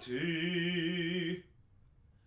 Two.